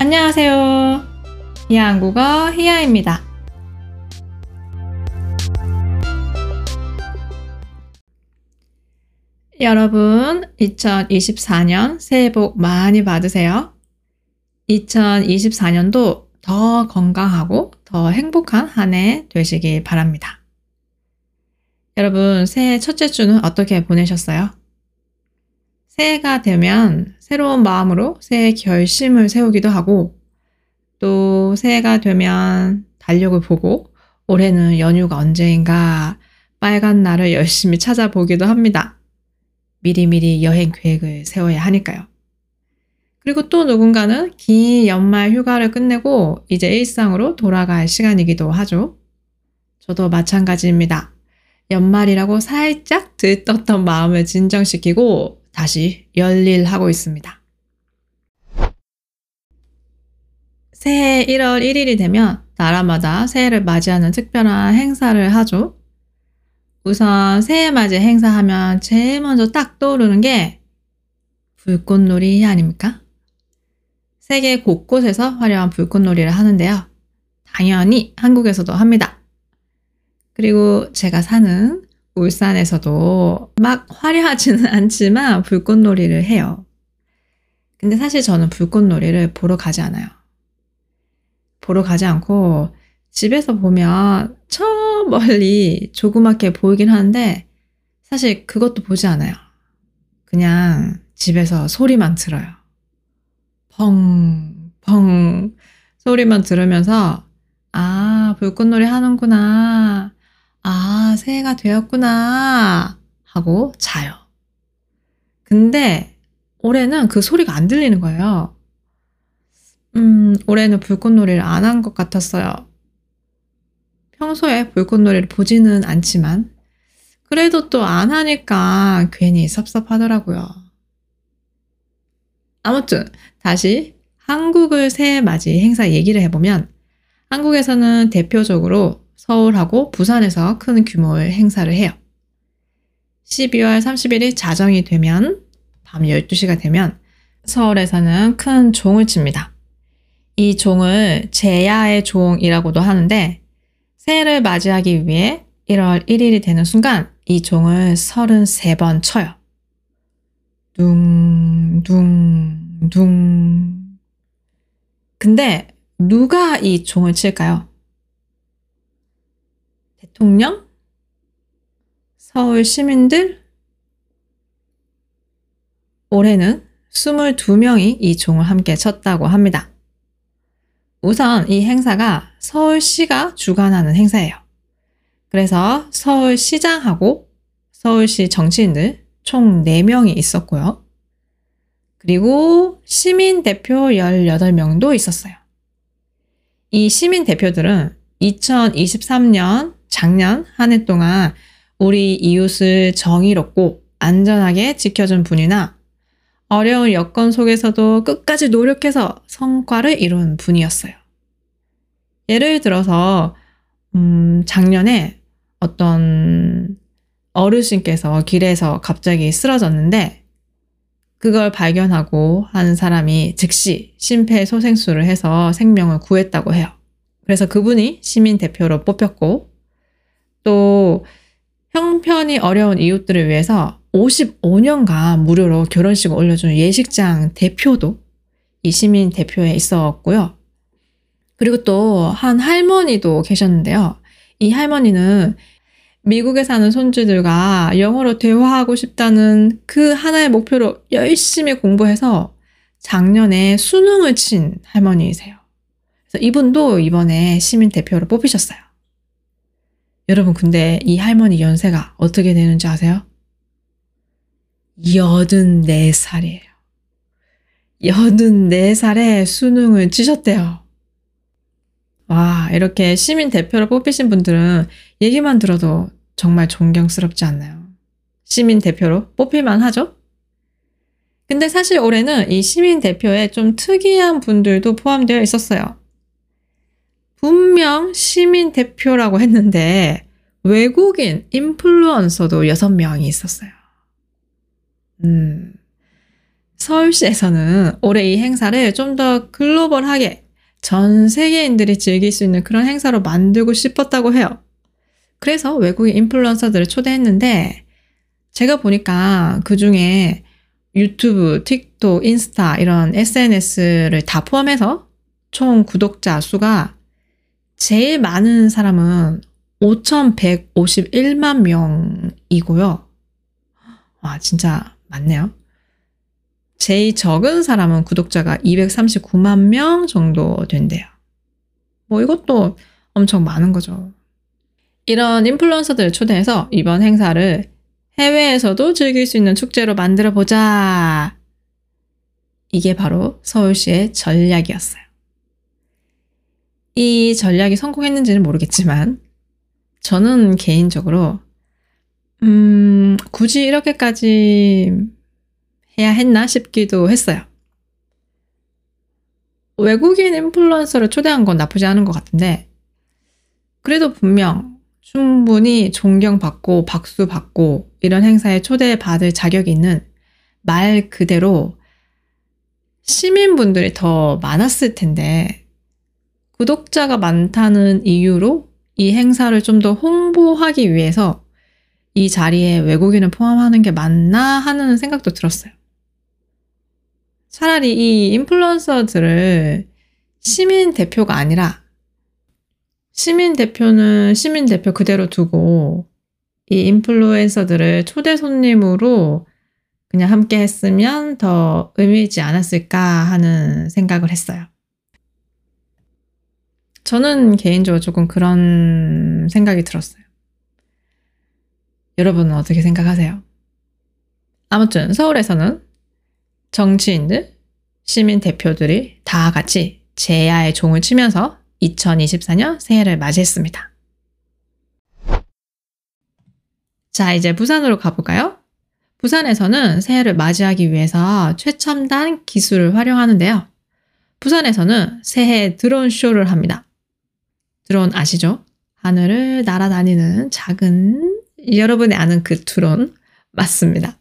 안녕하세요. 희한국어 희야입니다. 여러분, 2024년 새해 복 많이 받으세요. 2024년도 더 건강하고 더 행복한 한 해 되시길 바랍니다. 여러분, 새해 첫째 주는 어떻게 보내셨어요? 새해가 되면 새로운 마음으로 새해 결심을 세우기도 하고 또 새해가 되면 달력을 보고 올해는 연휴가 언제인가 빨간 날을 열심히 찾아보기도 합니다. 미리미리 여행 계획을 세워야 하니까요. 그리고 또 누군가는 긴 연말 휴가를 끝내고 이제 일상으로 돌아갈 시간이기도 하죠. 저도 마찬가지입니다. 연말이라고 살짝 들떴던 마음을 진정시키고 다시 열일하고 있습니다. 새해 1월 1일이 되면 나라마다 새해를 맞이하는 특별한 행사를 하죠. 우선 새해 맞이 행사하면 제일 먼저 딱 떠오르는 게 불꽃놀이 아닙니까? 세계 곳곳에서 화려한 불꽃놀이를 하는데요. 당연히 한국에서도 합니다. 그리고 제가 사는 울산에서도 막 화려하지는 않지만 불꽃놀이를 해요. 근데 사실 저는 불꽃놀이를 보러 가지 않아요. 보러 가지 않고 집에서 보면 저 멀리 조그맣게 보이긴 하는데 사실 그것도 보지 않아요. 그냥 집에서 소리만 들어요. 펑, 펑 소리만 들으면서 아, 불꽃놀이 하는구나. 아, 새해가 되었구나. 하고 자요. 근데 올해는 그 소리가 안 들리는 거예요. 음, 올해는 불꽃놀이를 안 한 것 같았어요. 평소에 불꽃놀이를 보지는 않지만, 그래도 또 안 하니까 괜히 섭섭하더라고요. 아무튼, 다시 한국을 새해 맞이 행사 얘기를 해보면, 한국에서는 대표적으로 서울하고 부산에서 큰 규모의 행사를 해요. 12월 31일 자정이 되면 밤 12시가 되면 서울에서는 큰 종을 칩니다. 이 종을 제야의 종이라고도 하는데 새해를 맞이하기 위해 1월 1일이 되는 순간 이 종을 33번 쳐요. 둥, 둥, 둥. 근데 누가 이 종을 칠까요? 대통령? 서울 시민들? 올해는 22명이 이 종을 함께 쳤다고 합니다. 우선 이 행사가 서울시가 주관하는 행사예요. 그래서 서울시장하고 서울시 정치인들 총 4명이 있었고요. 그리고 시민 대표 18명도 있었어요. 이 시민 대표들은 2023년 작년 한 해 동안 우리 이웃을 정의롭고 안전하게 지켜준 분이나 어려운 여건 속에서도 끝까지 노력해서 성과를 이룬 분이었어요. 예를 들어서, 음, 작년에 어떤 어르신께서 길에서 갑자기 쓰러졌는데, 그걸 발견하고 한 사람이 즉시 심폐소생술을 해서 생명을 구했다고 해요. 그래서 그분이 시민 대표로 뽑혔고, 또 형편이 어려운 이웃들을 위해서 55년간 무료로 결혼식을 올려준 예식장 대표도 이 시민 대표에 있었고요. 그리고 또 한 할머니도 계셨는데요. 이 할머니는 미국에 사는 손주들과 영어로 대화하고 싶다는 그 하나의 목표로 열심히 공부해서 작년에 수능을 친 할머니이세요. 그래서 이분도 이번에 시민 대표로 뽑히셨어요. 여러분, 근데 이 할머니 연세가 어떻게 되는지 아세요? 84살이에요. 84살에 수능을 치셨대요. 와, 이렇게 시민 대표로 뽑히신 분들은 얘기만 들어도 정말 존경스럽지 않나요? 시민 대표로 뽑힐만 하죠? 근데 사실 올해는 이 시민 대표에 좀 특이한 분들도 포함되어 있었어요. 분명 시민 대표라고 했는데 외국인 인플루언서도 6명이 있었어요. 음, 서울시에서는 올해 이 행사를 좀 더 글로벌하게 전 세계인들이 즐길 수 있는 그런 행사로 만들고 싶었다고 해요. 그래서 외국인 인플루언서들을 초대했는데 제가 보니까 그 중에 유튜브, 틱톡, 인스타 이런 SNS를 다 포함해서 총 구독자 수가 제일 많은 사람은 5,151만 명이고요. 와, 진짜 많네요. 제일 적은 사람은 구독자가 239만 명 정도 된대요. 뭐 이것도 엄청 많은 거죠. 이런 인플루언서들을 초대해서 이번 행사를 해외에서도 즐길 수 있는 축제로 만들어 보자. 이게 바로 서울시의 전략이었어요. 이 전략이 성공했는지는 모르겠지만, 저는 개인적으로, 음, 굳이 이렇게까지 해야 했나 싶기도 했어요. 외국인 인플루언서를 초대한 건 나쁘지 않은 것 같은데, 그래도 분명 충분히 존경받고 박수받고 이런 행사에 초대받을 자격이 있는 말 그대로 시민분들이 더 많았을 텐데 구독자가 많다는 이유로 이 행사를 좀 더 홍보하기 위해서 이 자리에 외국인을 포함하는 게 맞나 하는 생각도 들었어요. 차라리 이 인플루언서들을 시민 대표가 아니라 시민 대표는 시민 대표 그대로 두고 이 인플루엔서들을 초대 손님으로 그냥 함께 했으면 더 의미 있지 않았을까 하는 생각을 했어요. 저는 개인적으로 조금 그런 생각이 들었어요. 여러분은 어떻게 생각하세요? 아무튼 서울에서는 정치인들, 시민 대표들이 다 같이 제야의 종을 치면서 2024년 새해를 맞이했습니다. 자, 이제 부산으로 가볼까요? 부산에서는 새해를 맞이하기 위해서 최첨단 기술을 활용하는데요. 부산에서는 새해 드론 쇼를 합니다. 드론 아시죠? 하늘을 날아다니는 작은 여러분이 아는 그 드론 맞습니다.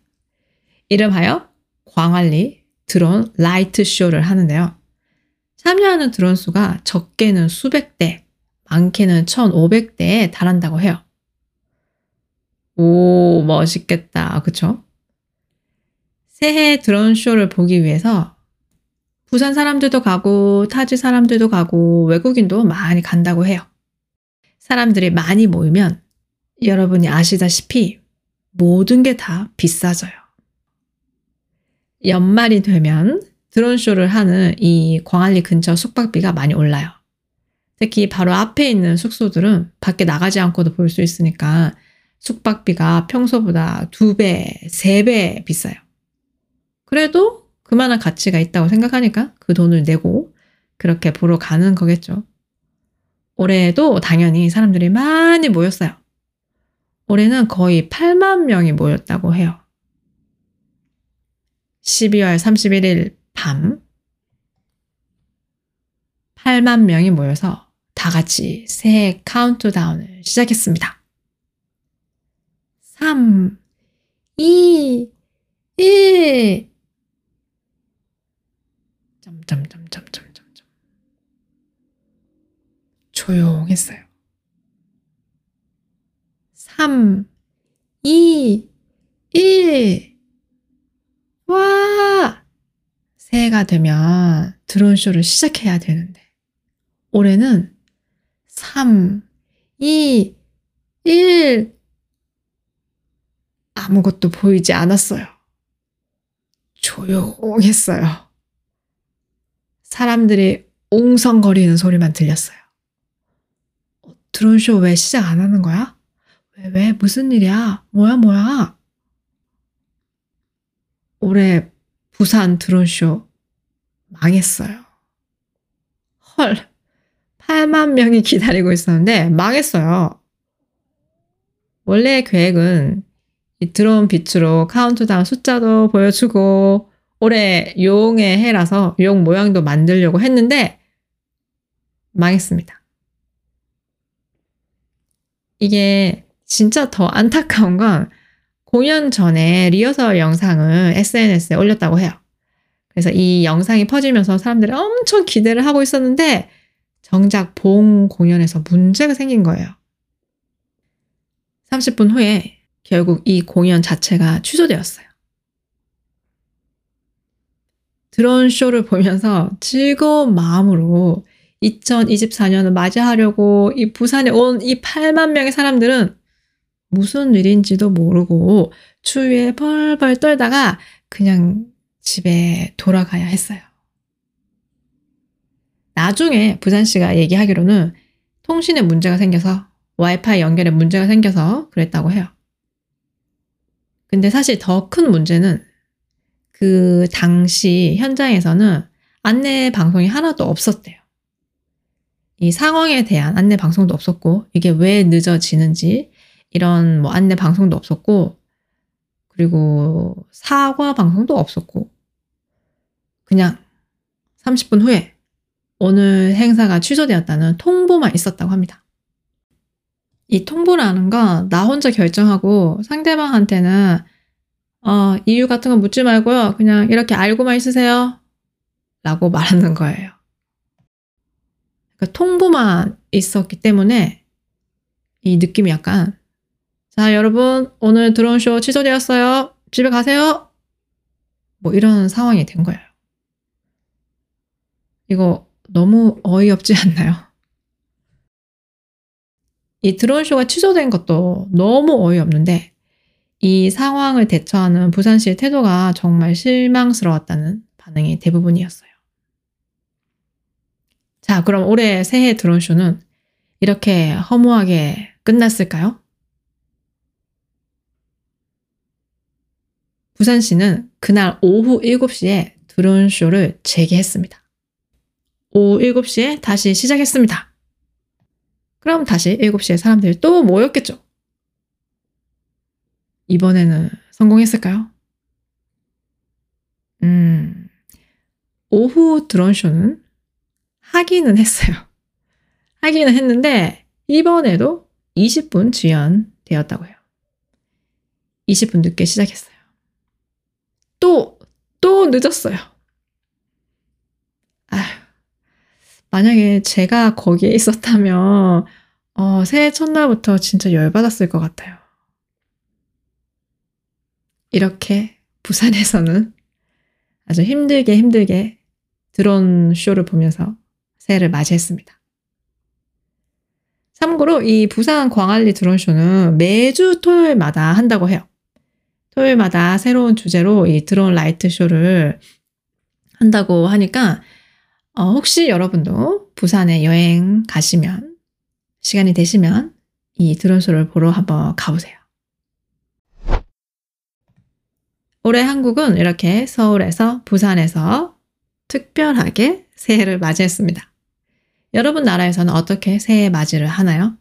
이름하여 광안리 드론 라이트 쇼를 하는데요. 참여하는 드론 수가 적게는 수백 대, 많게는 1,500대에 달한다고 해요. 오, 멋있겠다. 그쵸? 새해 드론 쇼를 보기 위해서 부산 사람들도 가고 타지 사람들도 가고 외국인도 많이 간다고 해요. 사람들이 많이 모이면 여러분이 아시다시피 모든 게 다 비싸져요. 연말이 되면 드론쇼를 하는 이 광안리 근처 숙박비가 많이 올라요. 특히 바로 앞에 있는 숙소들은 밖에 나가지 않고도 볼 수 있으니까 숙박비가 평소보다 두 배, 세 배 비싸요. 그래도 그만한 가치가 있다고 생각하니까 그 돈을 내고 그렇게 보러 가는 거겠죠. 올해에도 당연히 사람들이 많이 모였어요. 올해는 거의 8만 명이 모였다고 해요. 12월 31일 밤 8만 명이 모여서 다 같이 새해 카운트다운을 시작했습니다. 3, 2, 1 점점점점점점점 조용했어요. 3, 2, 1 와! 새해가 되면 드론쇼를 시작해야 되는데, 올해는 3, 2, 1, 아무것도 보이지 않았어요. 조용했어요. 사람들이 웅성거리는 소리만 들렸어요. 어, 드론쇼 왜 시작 안 하는 거야? 왜, 왜, 무슨 일이야? 뭐야, 뭐야? 올해 부산 드론쇼 망했어요. 헐, 8만 명이 기다리고 있었는데 망했어요. 원래 계획은 이 드론 빛으로 카운트다운 숫자도 보여주고 올해 용의 해라서 용 모양도 만들려고 했는데 망했습니다. 이게 진짜 더 안타까운 건 공연 전에 리허설 영상을 SNS에 올렸다고 해요. 그래서 이 영상이 퍼지면서 사람들이 엄청 기대를 하고 있었는데 정작 본 공연에서 문제가 생긴 거예요. 30분 후에 결국 이 공연 자체가 취소되었어요. 드론 쇼를 보면서 즐거운 마음으로 2024년을 맞이하려고 이 부산에 온 이 8만 명의 사람들은 무슨 일인지도 모르고 추위에 벌벌 떨다가 그냥 집에 돌아가야 했어요. 나중에 부산시가 얘기하기로는 통신에 문제가 생겨서 와이파이 연결에 문제가 생겨서 그랬다고 해요. 근데 사실 더 큰 문제는 그 당시 현장에서는 안내 방송이 하나도 없었대요. 이 상황에 대한 안내 방송도 없었고, 이게 왜 늦어지는지, 이런 뭐 안내 방송도 없었고, 그리고 사과 방송도 없었고, 그냥 30분 후에 오늘 행사가 취소되었다는 통보만 있었다고 합니다. 이 통보라는 건 나 혼자 결정하고 상대방한테는 어, 이유 같은 거 묻지 말고요. 그냥 이렇게 알고만 있으세요. 라고 말하는 거예요. 그러니까 통보만 있었기 때문에 이 느낌이 약간 자, 여러분, 오늘 드론 쇼 취소되었어요. 집에 가세요. 뭐 이런 상황이 된 거예요. 이거 너무 어이없지 않나요? 이 드론 쇼가 취소된 것도 너무 어이없는데 이 상황을 대처하는 부산시의 태도가 정말 실망스러웠다는 반응이 대부분이었어요. 자, 그럼 올해 새해 드론쇼는 이렇게 허무하게 끝났을까요? 부산시는 그날 오후 7시에 드론쇼를 재개했습니다. 오후 7시에 다시 시작했습니다. 그럼 다시 7시에 사람들이 또 모였겠죠. 이번에는 성공했을까요? 음, 오후 드론쇼는 하기는 했어요. 하기는 했는데, 이번에도 20분 지연되었다고 해요. 20분 늦게 시작했어요. 또, 또 늦었어요. 아휴. 만약에 제가 거기에 있었다면, 어, 새해 첫날부터 진짜 열받았을 것 같아요. 이렇게 부산에서는 아주 힘들게 힘들게 드론 쇼를 보면서 새해를 맞이했습니다. 참고로 이 부산 광안리 드론 쇼는 매주 토요일마다 한다고 해요. 토요일마다 새로운 주제로 이 드론 라이트 쇼를 한다고 하니까 어, 혹시 여러분도 부산에 여행 가시면 시간이 되시면 이 드론쇼를 보러 한번 가보세요. 올해 한국은 이렇게 서울에서 부산에서 특별하게 새해를 맞이했습니다. 여러분 나라에서는 어떻게 새해 맞이를 하나요?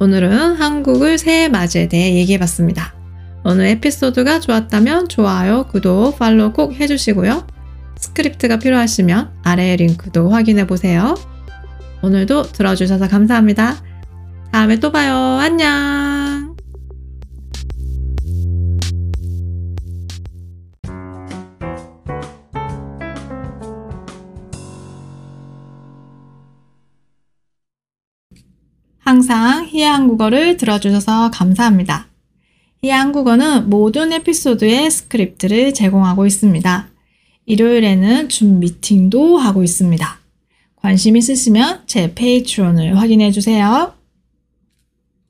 오늘은 한국을 새해 맞이에 대해 얘기해 봤습니다. 오늘 에피소드가 좋았다면 좋아요, 구독, 팔로우 꼭 해주시고요. 스크립트가 필요하시면 아래 링크도 확인해 보세요. 오늘도 들어주셔서 감사합니다. 다음에 또 봐요. 안녕! 항상 희애 한국어를 들어주셔서 감사합니다. 이 한국어는 모든 에피소드의 스크립트를 제공하고 있습니다. 일요일에는 줌 미팅도 하고 있습니다. 관심 있으시면 제 페이트론을 확인해 주세요.